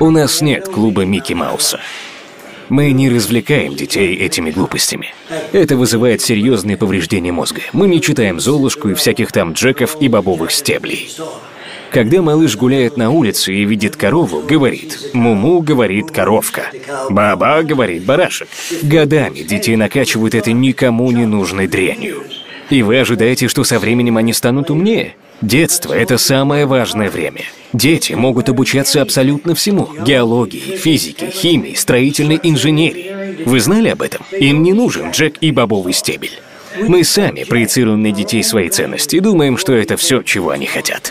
У нас нет клуба Микки Мауса. Мы не развлекаем детей этими глупостями. Это вызывает серьезные повреждения мозга. Мы не читаем Золушку и всяких там Джеков и бобовых стеблей. Когда малыш гуляет на улице и видит корову, говорит «Муму» говорит «коровка». «Баба» говорит «барашек». Годами детей накачивают этой никому не нужной дрянью. И вы ожидаете, что со временем они станут умнее? Детство – это самое важное время. Дети могут обучаться абсолютно всему – геологии, физике, химии, строительной инженерии. Вы знали об этом? Им не нужен Джек и бобовый стебель. Мы сами проецируем на детей свои ценности и думаем, что это все, чего они хотят.